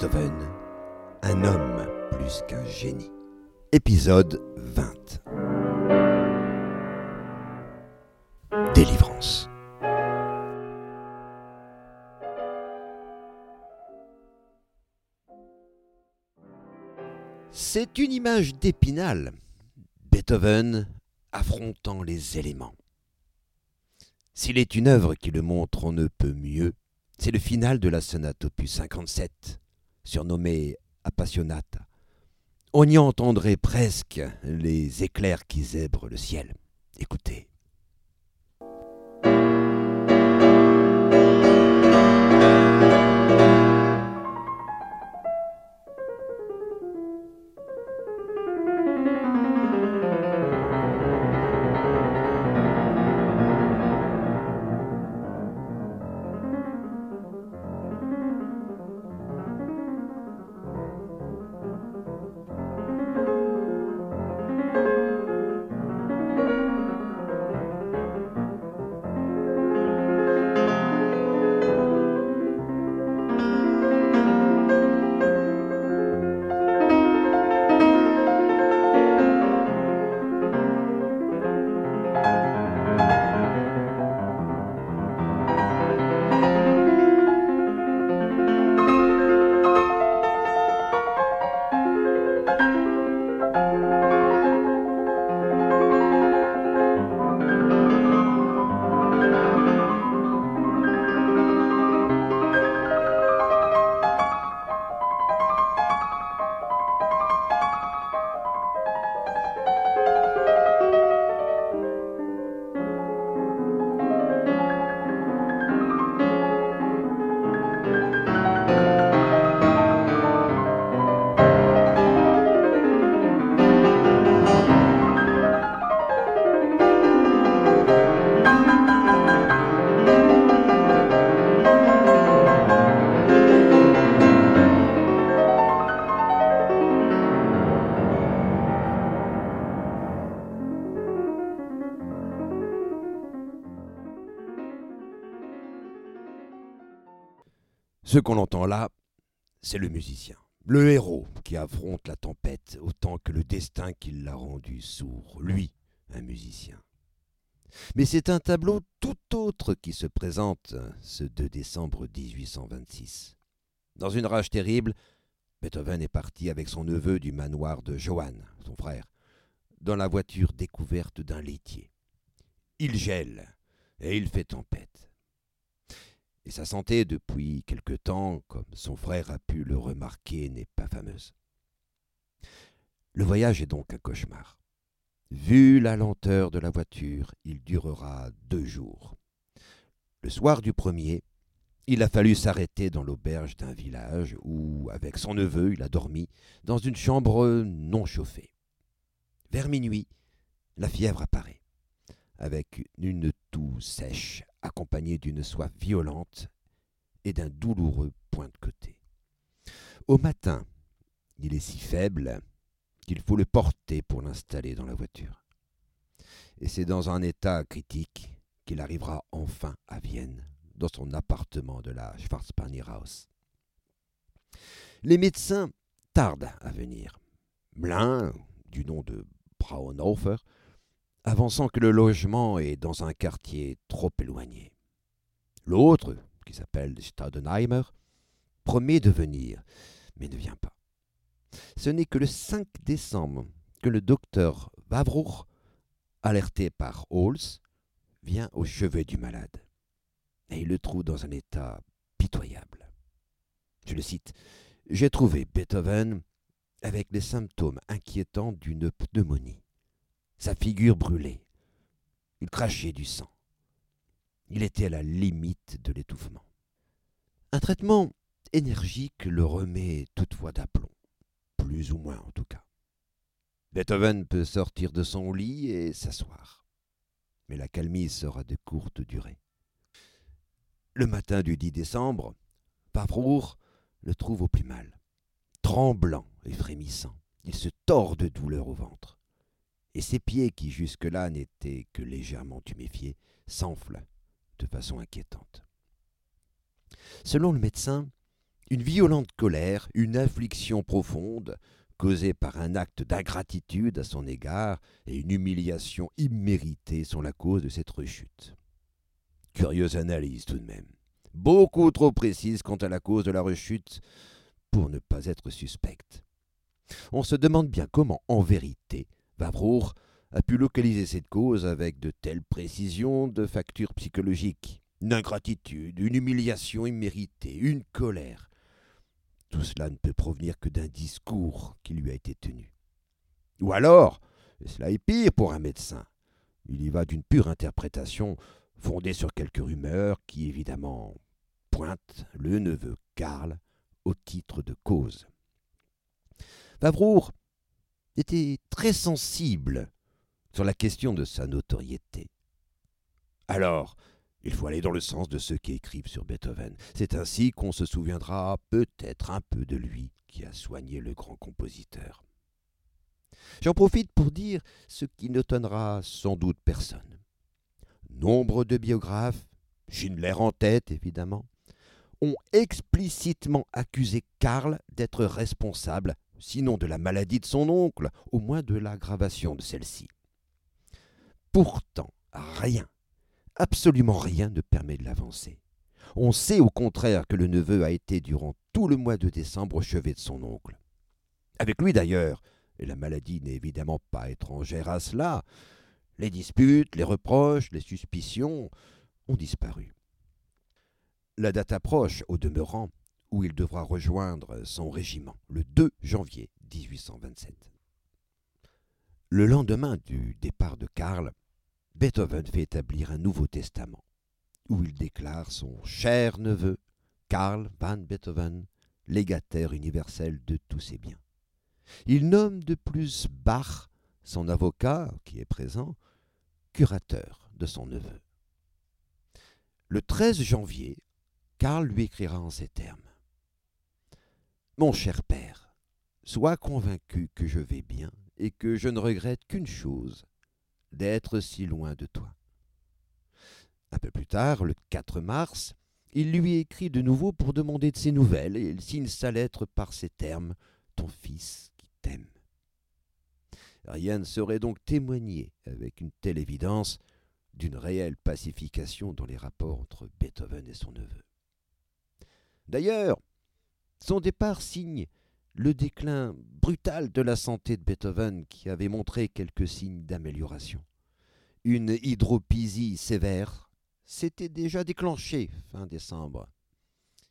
Beethoven, un homme plus qu'un génie. Épisode 20. Délivrance. C'est une image d'Épinal, Beethoven affrontant les éléments. S'il est une œuvre qui le montre on ne peut mieux, c'est le final de la sonate opus 57, surnommée Appassionata. On y entendrait presque les éclairs qui zèbrent le ciel. Écoutez. Ce qu'on entend là, c'est le musicien, le héros qui affronte la tempête autant que le destin qui l'a rendu sourd, lui, un musicien. Mais c'est un tableau tout autre qui se présente ce 2 décembre 1826. Dans une rage terrible, Beethoven est parti avec son neveu du manoir de Johann, son frère, dans la voiture découverte d'un laitier. Il gèle et il fait tempête sa santé depuis quelque temps, comme son frère a pu le remarquer, n'est pas fameuse. Le voyage est donc un cauchemar. Vu la lenteur de la voiture, il durera deux jours. Le soir du premier, il a fallu s'arrêter dans l'auberge d'un village où, avec son neveu, il a dormi dans une chambre non chauffée. Vers minuit, la fièvre apparaît, avec une toux sèche accompagné d'une soif violente et d'un douloureux point de côté. Au matin, il est si faible qu'il faut le porter pour l'installer dans la voiture. Et c'est dans un état critique qu'il arrivera enfin à Vienne, dans son appartement de la Schwarzpannierhaus. Les médecins tardent à venir. L'un, du nom de Braunhofer, avançant que le logement est dans un quartier trop éloigné. L'autre, qui s'appelle Stadenheimer, promet de venir, mais ne vient pas. Ce n'est que le 5 décembre que le docteur Wavruch, alerté par Holz, vient au chevet du malade. Et il le trouve dans un état pitoyable. Je le cite J'ai trouvé Beethoven avec les symptômes inquiétants d'une pneumonie sa figure brûlait. Il crachait du sang. Il était à la limite de l'étouffement. Un traitement énergique le remet toutefois d'aplomb, plus ou moins en tout cas. Beethoven peut sortir de son lit et s'asseoir, mais la calmie sera de courte durée. Le matin du 10 décembre, Pavrour le trouve au plus mal. Tremblant et frémissant, il se tord de douleur au ventre et ses pieds, qui jusque-là n'étaient que légèrement tuméfiés, s'enflent de façon inquiétante. Selon le médecin, Une violente colère, une affliction profonde, causée par un acte d'ingratitude à son égard et une humiliation imméritée sont la cause de cette rechute. Curieuse analyse tout de même, beaucoup trop précise quant à la cause de la rechute pour ne pas être suspecte. On se demande bien comment, en vérité, Vavrour a pu localiser cette cause avec de telles précisions de facture psychologique. Une ingratitude, une humiliation imméritée, une colère. Tout cela ne peut provenir que d'un discours qui lui a été tenu. Ou alors, et cela est pire pour un médecin, il y va d'une pure interprétation fondée sur quelques rumeurs qui, évidemment, pointent le neveu Karl au titre de cause. Était très sensible sur la question de sa notoriété. Alors, il faut aller dans le sens de ceux qui écrivent sur Beethoven. C'est ainsi qu'on se souviendra peut-être un peu de lui qui a soigné le grand compositeur. J'en profite pour dire ce qui n'étonnera sans doute personne. Nombre de biographes, Schindler en tête évidemment, ont explicitement accusé Karl d'être responsable, sinon de la maladie de son oncle, au moins de l'aggravation de celle-ci. Pourtant, rien, absolument rien ne permet de l'avancer. On sait au contraire que le neveu a été durant tout le mois de décembre au chevet de son oncle. Avec lui d'ailleurs, et la maladie n'est évidemment pas étrangère à cela, les disputes, les reproches, les suspicions ont disparu. La date approche, au demeurant, où il devra rejoindre son régiment, le 2 janvier 1827. Le lendemain du départ de Karl, Beethoven fait établir un Nouveau Testament, où il déclare son cher neveu, Karl van Beethoven, légataire universel de tous ses biens. Il nomme de plus Bach, son avocat, qui est présent, curateur de son neveu. Le 13 janvier, Karl lui écrira en ces termes. Mon cher père, sois convaincu que je vais bien et que je ne regrette qu'une chose, d'être si loin de toi. Un peu plus tard, le 4 mars, il lui écrit de nouveau pour demander de ses nouvelles, et il signe sa lettre par ces termes Ton fils qui t'aime. Rien ne saurait donc témoigner avec une telle évidence d'une réelle pacification dans les rapports entre Beethoven et son neveu. D'ailleurs, son départ signe le déclin brutal de la santé de Beethoven qui avait montré quelques signes d'amélioration. Une hydropisie sévère s'était déjà déclenchée fin décembre.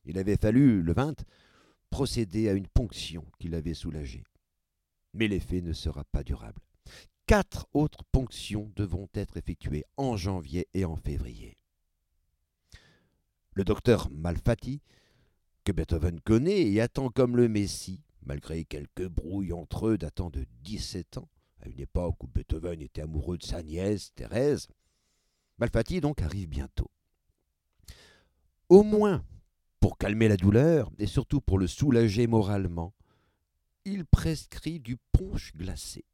Il avait fallu, le 20, procéder à une ponction qui l'avait soulagé. Mais l'effet ne sera pas durable. Quatre autres ponctions devront être effectuées en janvier et en février. Le docteur Malfatti que Beethoven connaît et attend comme le Messie, malgré quelques brouilles entre eux datant de 17 ans, à une époque où Beethoven était amoureux de sa nièce, Thérèse. Malfatti donc arrive bientôt. Au moins, pour calmer la douleur et surtout pour le soulager moralement, il prescrit du punch glacé.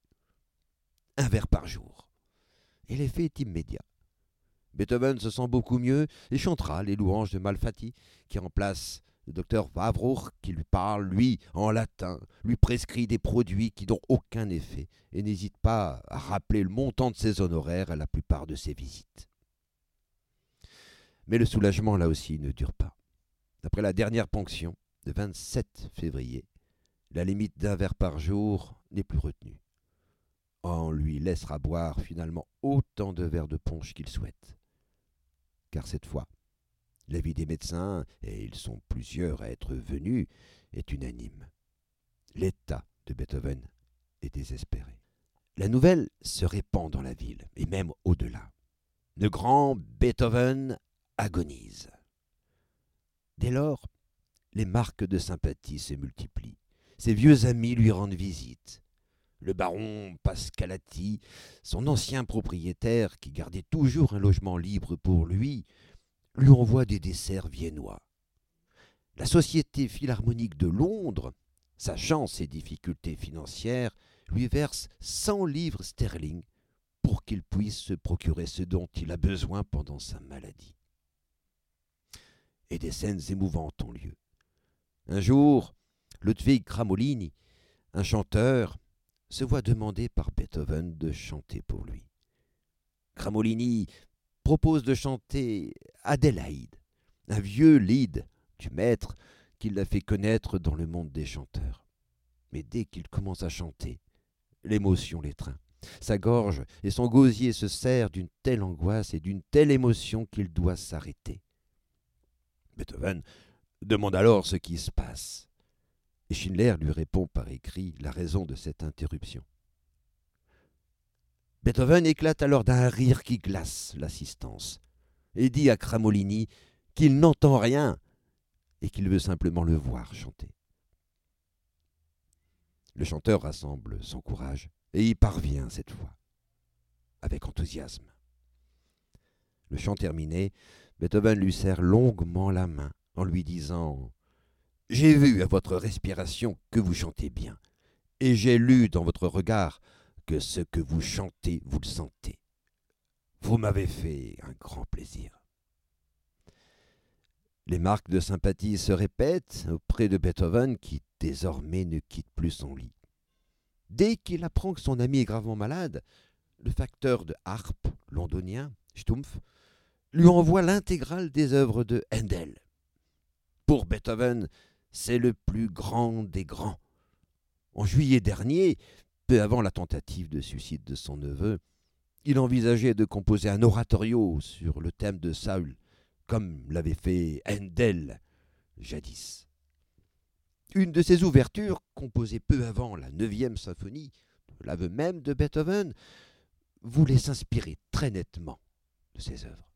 Un verre par jour. Et l'effet est immédiat. Beethoven se sent beaucoup mieux et chantera les louanges de Malfatti qui remplace le docteur Vavrour, qui lui parle, lui, en latin, lui prescrit des produits qui n'ont aucun effet et n'hésite pas à rappeler le montant de ses honoraires à la plupart de ses visites. Mais le soulagement, là aussi, ne dure pas. Après la dernière ponction, le 27 février, la limite d'un verre par jour n'est plus retenue. On lui laissera boire finalement autant de verres de punch qu'il souhaite. Car cette fois, L'avis des médecins, et ils sont plusieurs à être venus, est unanime. L'état de Beethoven est désespéré. La nouvelle se répand dans la ville, et même au-delà. Le grand Beethoven agonise. Dès lors, les marques de sympathie se multiplient. Ses vieux amis lui rendent visite. Le baron Pascalati, son ancien propriétaire qui gardait toujours un logement libre pour lui, lui envoie des desserts viennois. La Société philharmonique de Londres, sachant ses difficultés financières, lui verse cent livres sterling pour qu'il puisse se procurer ce dont il a besoin pendant sa maladie. Et des scènes émouvantes ont lieu. Un jour, Ludwig Cramolini, un chanteur, se voit demander par Beethoven de chanter pour lui. Cramolini propose de chanter Adélaïde, un vieux lied du maître qui l'a fait connaître dans le monde des chanteurs. Mais dès qu'il commence à chanter, l'émotion l'étreint. Sa gorge et son gosier se serrent d'une telle angoisse et d'une telle émotion qu'il doit s'arrêter. Beethoven demande alors ce qui se passe. Et Schindler lui répond par écrit la raison de cette interruption. Beethoven éclate alors d'un rire qui glace l'assistance et dit à Cramolini qu'il n'entend rien et qu'il veut simplement le voir chanter. Le chanteur rassemble son courage et y parvient cette fois, avec enthousiasme. Le chant terminé, Beethoven lui serre longuement la main en lui disant J'ai vu à votre respiration que vous chantez bien, et j'ai lu dans votre regard que ce que vous chantez, vous le sentez. Vous m'avez fait un grand plaisir. Les marques de sympathie se répètent auprès de Beethoven qui désormais ne quitte plus son lit. Dès qu'il apprend que son ami est gravement malade, le facteur de harpe londonien, Stumpf, lui envoie l'intégrale des œuvres de Handel. Pour Beethoven, c'est le plus grand des grands. En juillet dernier, peu avant la tentative de suicide de son neveu, il envisageait de composer un oratorio sur le thème de Saul, comme l'avait fait Handel jadis. Une de ses ouvertures, composée peu avant la neuvième symphonie, l'aveu même de Beethoven, voulait s'inspirer très nettement de ses œuvres.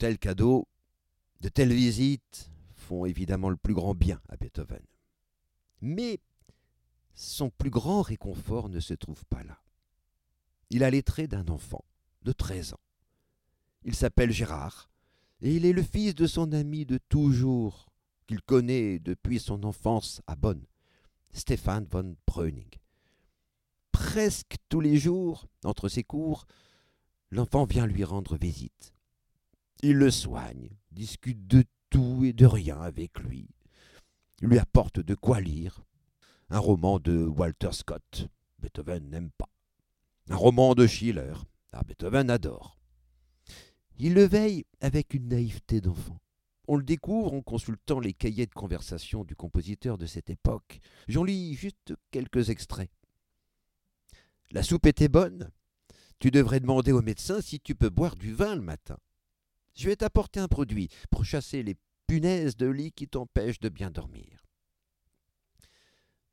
Tels cadeaux, de telles visites font évidemment le plus grand bien à Beethoven. Mais son plus grand réconfort ne se trouve pas là. Il a les traits d'un enfant de 13 ans. Il s'appelle Gérard, et il est le fils de son ami de toujours, qu'il connaît depuis son enfance à Bonn, Stéphane von Breuning. Presque tous les jours, entre ses cours, l'enfant vient lui rendre visite. Il le soigne, discute de tout et de rien avec lui, lui apporte de quoi lire. Un roman de Walter Scott, Beethoven n'aime pas. Un roman de Schiller, ah, Beethoven adore. Il le veille avec une naïveté d'enfant. On le découvre en consultant les cahiers de conversation du compositeur de cette époque. J'en lis juste quelques extraits. La soupe était bonne. Tu devrais demander au médecin si tu peux boire du vin le matin. Je vais t'apporter un produit pour chasser les punaises de lit qui t'empêchent de bien dormir.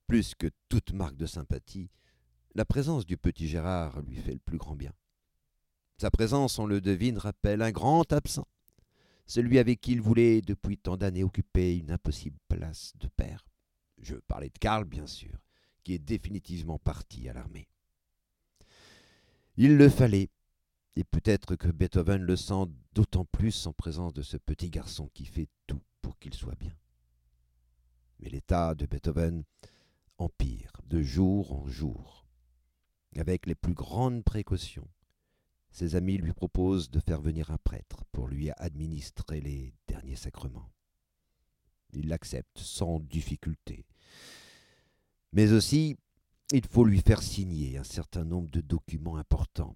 Plus que toute marque de sympathie, la présence du petit Gérard lui fait le plus grand bien. Sa présence, on le devine, rappelle un grand absent, celui avec qui il voulait depuis tant d'années occuper une impossible place de père. Je parlais de Karl, bien sûr, qui est définitivement parti à l'armée. Il le fallait, et peut-être que Beethoven le sent d'autant plus en présence de ce petit garçon qui fait tout pour qu'il soit bien. Mais l'état de Beethoven empire de jour en jour. Avec les plus grandes précautions, ses amis lui proposent de faire venir un prêtre pour lui administrer les derniers sacrements. Il l'accepte sans difficulté. Mais aussi, il faut lui faire signer un certain nombre de documents importants,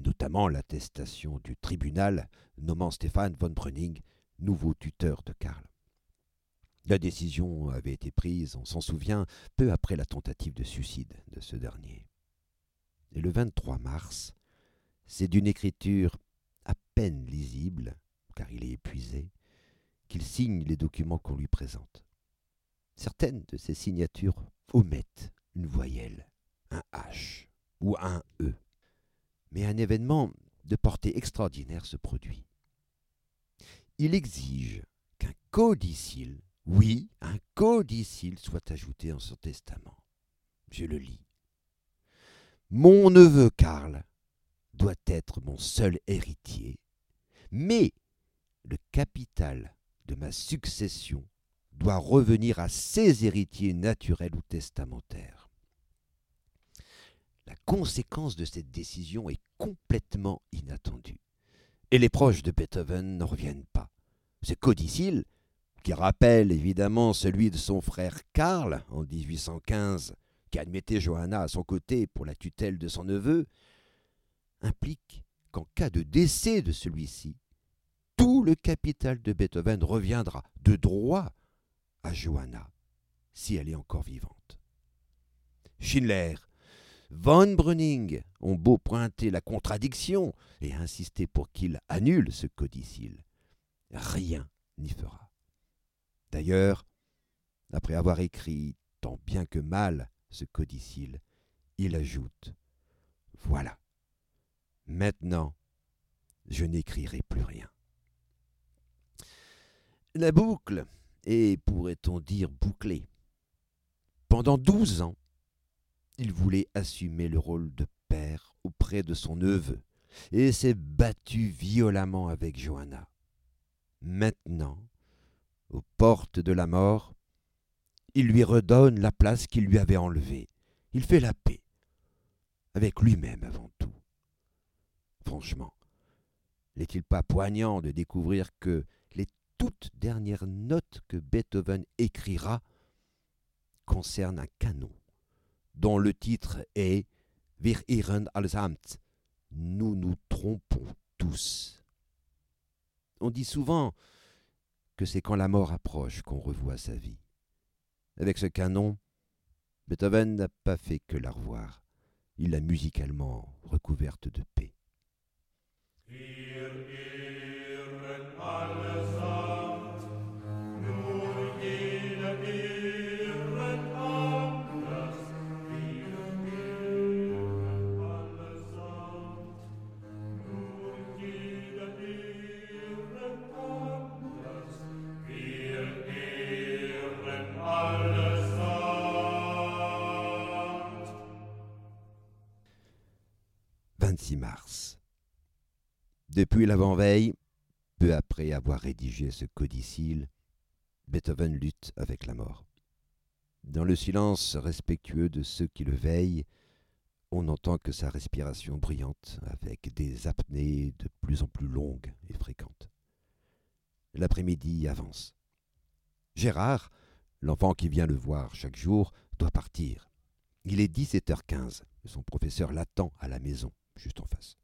notamment l'attestation du tribunal nommant Stéphane von Breuning nouveau tuteur de Karl. La décision avait été prise, on s'en souvient, peu après la tentative de suicide de ce dernier. Et le 23 mars, c'est d'une écriture à peine lisible, car il est épuisé, qu'il signe les documents qu'on lui présente. Certaines de ces signatures omettent une voyelle, un H ou un E. Mais un événement de portée extraordinaire se produit. Il exige qu'un codicile, oui, un codicile soit ajouté en son testament. Je le lis. Mon neveu Karl doit être mon seul héritier, mais le capital de ma succession doit revenir à ses héritiers naturels ou testamentaires. La conséquence de cette décision est complètement inattendue, et les proches de Beethoven n'en reviennent pas. Ce codicile, qui rappelle évidemment celui de son frère Karl en 1815, qui admettait Johanna à son côté pour la tutelle de son neveu, implique qu'en cas de décès de celui-ci, tout le capital de Beethoven reviendra de droit à Johanna, si elle est encore vivante. Schindler, von Breuning ont beau pointer la contradiction et insister pour qu'il annule ce codicile, rien n'y fera. D'ailleurs, après avoir écrit tant bien que mal ce codicile, il ajoute Voilà, Maintenant, je n'écrirai plus rien. La boucle est, pourrait-on dire, bouclée. Pendant douze ans, il voulait assumer le rôle de père auprès de son neveu et s'est battu violemment avec Johanna. Maintenant, aux portes de la mort, il lui redonne la place qu'il lui avait enlevée. Il fait la paix, avec lui-même avant tout. Franchement, n'est-il pas poignant de découvrir que les toutes dernières notes que Beethoven écrira concernent un canon, dont le titre est Wir irren allesamt, nous nous trompons tous. On dit souvent que c'est quand la mort approche qu'on revoit sa vie. Avec ce canon, Beethoven n'a pas fait que la revoir, il l'a musicalement recouverte de paix. Depuis l'avant-veille, peu après avoir rédigé ce codicile, Beethoven lutte avec la mort. Dans le silence respectueux de ceux qui le veillent, on n'entend que sa respiration bruyante, avec des apnées de plus en plus longues et fréquentes. L'après-midi avance. Gérard, l'enfant qui vient le voir chaque jour, doit partir. Il est 17h15. Son professeur l'attend à la maison, juste en face.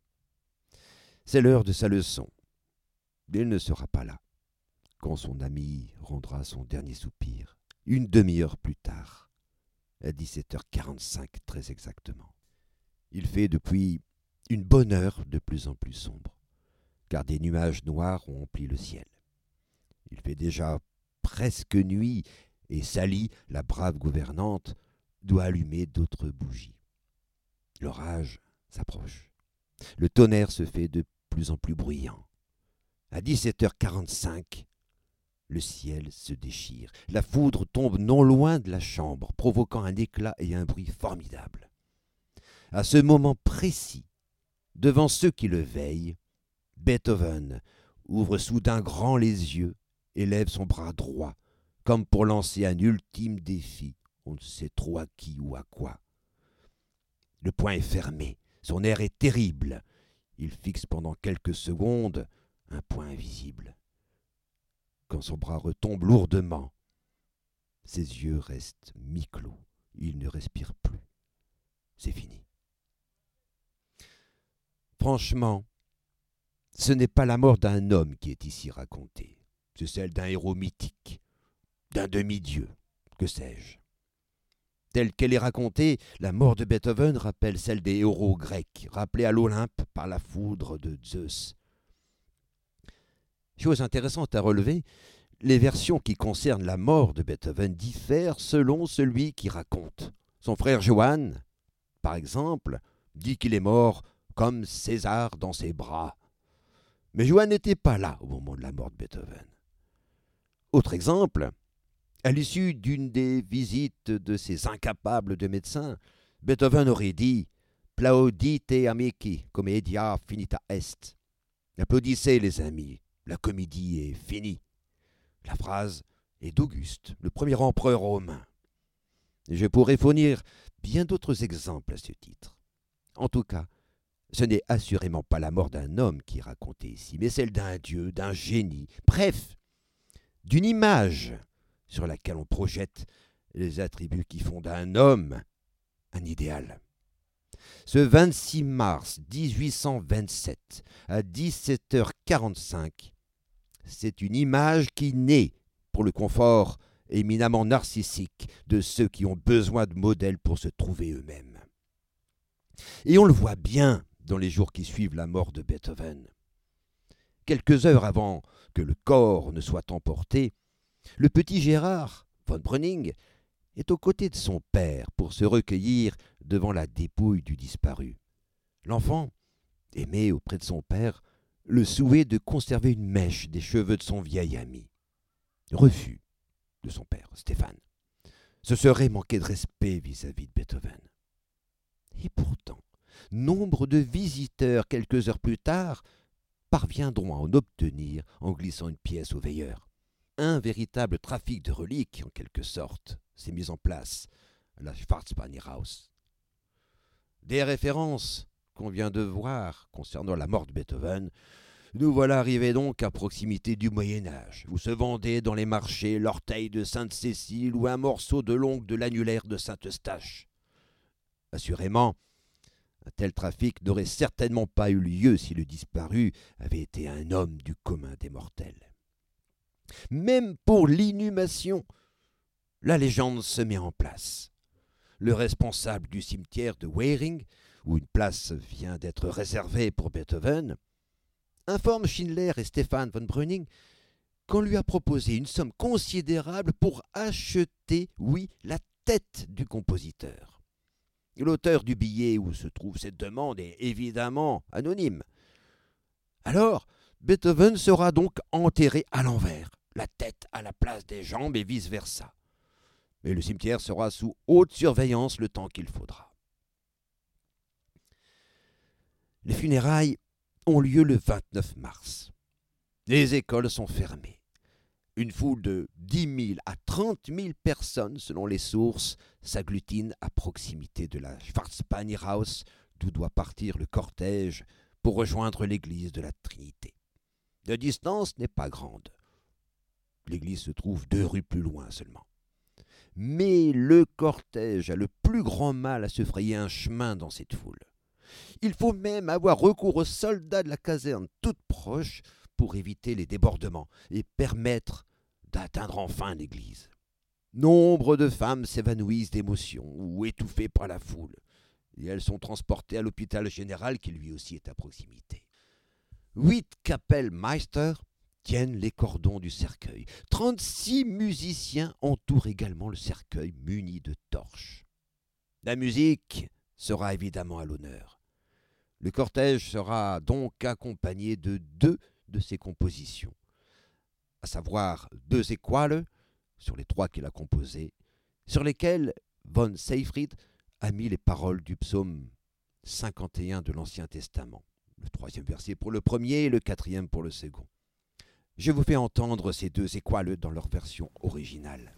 C'est l'heure de sa leçon. Il ne sera pas là quand son ami rendra son dernier soupir, une demi-heure plus tard, à 17h45 très exactement. Il fait depuis une bonne heure de plus en plus sombre, car des nuages noirs ont empli le ciel. Il fait déjà presque nuit, et Sally, la brave gouvernante, doit allumer d'autres bougies. L'orage s'approche. Le tonnerre se fait de plus en plus bruyant. À 17h45, le ciel se déchire. La foudre tombe non loin de la chambre, provoquant un éclat et un bruit formidables. À ce moment précis, devant ceux qui le veillent, Beethoven ouvre soudain grand les yeux et lève son bras droit, comme pour lancer un ultime défi, on ne sait trop à qui ou à quoi. Le poing est fermé, son air est terrible. Il fixe pendant quelques secondes un point invisible. Quand son bras retombe lourdement, ses yeux restent mi-clos. Il ne respire plus. C'est fini. Franchement, ce n'est pas la mort d'un homme qui est ici racontée. C'est celle d'un héros mythique, d'un demi-dieu, que sais-je? Telle qu'elle est racontée, la mort de Beethoven rappelle celle des héros grecs, rappelés à l'Olympe par la foudre de Zeus. Chose intéressante à relever, les versions qui concernent la mort de Beethoven diffèrent selon celui qui raconte. Son frère Johann, par exemple, dit qu'il est mort comme César dans ses bras. Mais Johann n'était pas là au moment de la mort de Beethoven. Autre exemple, à l'issue d'une des visites de ces incapables de médecins, Beethoven aurait dit Plaudite amici, commedia finita est. Applaudissez les amis, la comédie est finie. La phrase est d'Auguste, le premier empereur romain. Je pourrais fournir bien d'autres exemples à ce titre. En tout cas, ce n'est assurément pas la mort d'un homme qui est racontée ici, mais celle d'un dieu, d'un génie, bref, d'une image sur laquelle on projette les attributs qui font d'un homme un idéal. Ce 26 mars 1827 à 17h45, c'est une image qui naît pour le confort éminemment narcissique de ceux qui ont besoin de modèles pour se trouver eux-mêmes. Et on le voit bien dans les jours qui suivent la mort de Beethoven. Quelques heures avant que le corps ne soit emporté, le petit Gérard von Brunning est aux côtés de son père pour se recueillir devant la dépouille du disparu. L'enfant aimait auprès de son père le souhait de conserver une mèche des cheveux de son vieil ami. Refus de son père, Stéphane. Ce serait manquer de respect vis-à-vis -vis de Beethoven. Et pourtant, nombre de visiteurs, quelques heures plus tard, parviendront à en obtenir en glissant une pièce au veilleur un véritable trafic de reliques, en quelque sorte, s'est mis en place à la Schwarzbannierhaus. Des références qu'on vient de voir concernant la mort de Beethoven, nous voilà arrivés donc à proximité du Moyen Âge, où se vendait dans les marchés l'orteil de Sainte-Cécile ou un morceau de longue de l'annulaire de Saint-Eustache. Assurément, un tel trafic n'aurait certainement pas eu lieu si le disparu avait été un homme du commun des mortels. Même pour l'inhumation, la légende se met en place. Le responsable du cimetière de Weiring, où une place vient d'être réservée pour Beethoven, informe Schindler et Stefan von Breuning qu'on lui a proposé une somme considérable pour acheter, oui, la tête du compositeur. L'auteur du billet où se trouve cette demande est évidemment anonyme. Alors, Beethoven sera donc enterré à l'envers, la tête à la place des jambes et vice-versa. Mais le cimetière sera sous haute surveillance le temps qu'il faudra. Les funérailles ont lieu le 29 mars. Les écoles sont fermées. Une foule de 10 000 à 30 000 personnes, selon les sources, s'agglutinent à proximité de la Schwarzbannierhaus, d'où doit partir le cortège pour rejoindre l'église de la Trinité. La distance n'est pas grande. L'église se trouve deux rues plus loin seulement. Mais le cortège a le plus grand mal à se frayer un chemin dans cette foule. Il faut même avoir recours aux soldats de la caserne toute proche pour éviter les débordements et permettre d'atteindre enfin l'église. Nombre de femmes s'évanouissent d'émotion ou étouffées par la foule, et elles sont transportées à l'hôpital général qui lui aussi est à proximité. Huit Kapellmeister tiennent les cordons du cercueil. Trente-six musiciens entourent également le cercueil muni de torches. La musique sera évidemment à l'honneur. Le cortège sera donc accompagné de deux de ses compositions, à savoir deux équales sur les trois qu'il a composées, sur lesquelles von Seyfried a mis les paroles du psaume 51 de l'Ancien Testament, le troisième verset pour le premier et le quatrième pour le second. Je vous fais entendre ces deux équales dans leur version originale.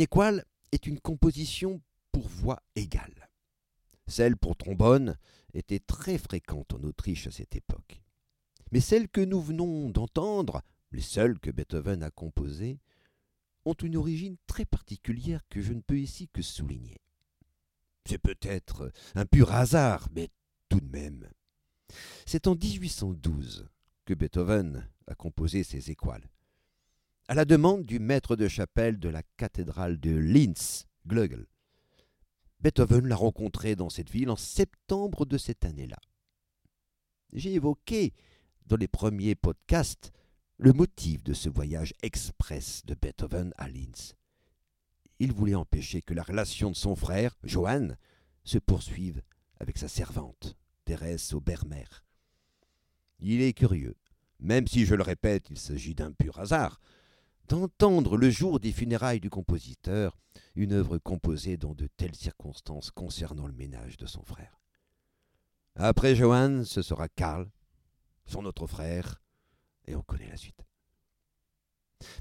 Une équale est une composition pour voix égale. Celle pour trombone était très fréquente en Autriche à cette époque. Mais celles que nous venons d'entendre, les seules que Beethoven a composées, ont une origine très particulière que je ne peux ici que souligner. C'est peut-être un pur hasard, mais tout de même. C'est en 1812 que Beethoven a composé ses étoiles. À la demande du maître de chapelle de la cathédrale de Linz, Glögel. Beethoven l'a rencontré dans cette ville en septembre de cette année-là. J'ai évoqué dans les premiers podcasts le motif de ce voyage express de Beethoven à Linz. Il voulait empêcher que la relation de son frère, Johann, se poursuive avec sa servante, Thérèse Obermer. Il est curieux, même si je le répète, il s'agit d'un pur hasard, d'entendre le jour des funérailles du compositeur une œuvre composée dans de telles circonstances concernant le ménage de son frère. Après Johann, ce sera Karl, son autre frère, et on connaît la suite.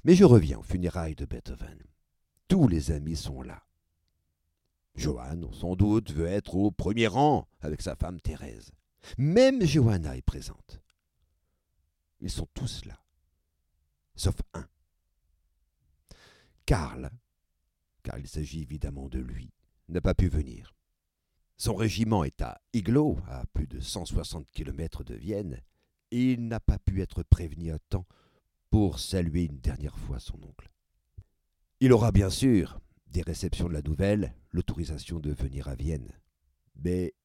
Mais je reviens aux funérailles de Beethoven. Tous les amis sont là. Johann, sans doute, veut être au premier rang avec sa femme Thérèse. Même Johanna est présente. Ils sont tous là, sauf un. Karl, car il s'agit évidemment de lui, n'a pas pu venir. Son régiment est à Iglo, à plus de 160 km de Vienne, et il n'a pas pu être prévenu à temps pour saluer une dernière fois son oncle. Il aura bien sûr, des réceptions de la nouvelle, l'autorisation de venir à Vienne, mais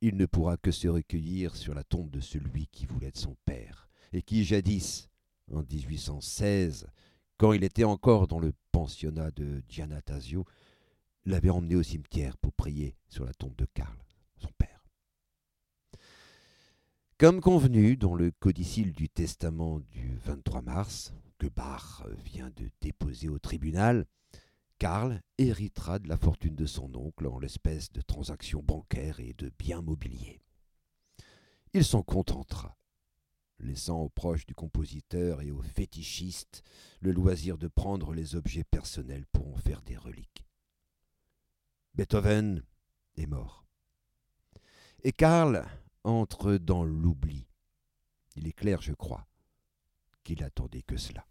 il ne pourra que se recueillir sur la tombe de celui qui voulait être son père, et qui jadis, en 1816, quand il était encore dans le pensionnat de Giannatasio, l'avait emmené au cimetière pour prier sur la tombe de Karl, son père. Comme convenu dans le codicile du testament du 23 mars, que Bach vient de déposer au tribunal, Karl héritera de la fortune de son oncle en l'espèce de transactions bancaires et de biens mobiliers. Il s'en contentera, laissant aux proches du compositeur et aux fétichistes le loisir de prendre les objets personnels pour en faire des reliques. Beethoven est mort. Et Karl entre dans l'oubli. Il est clair, je crois, qu'il attendait que cela.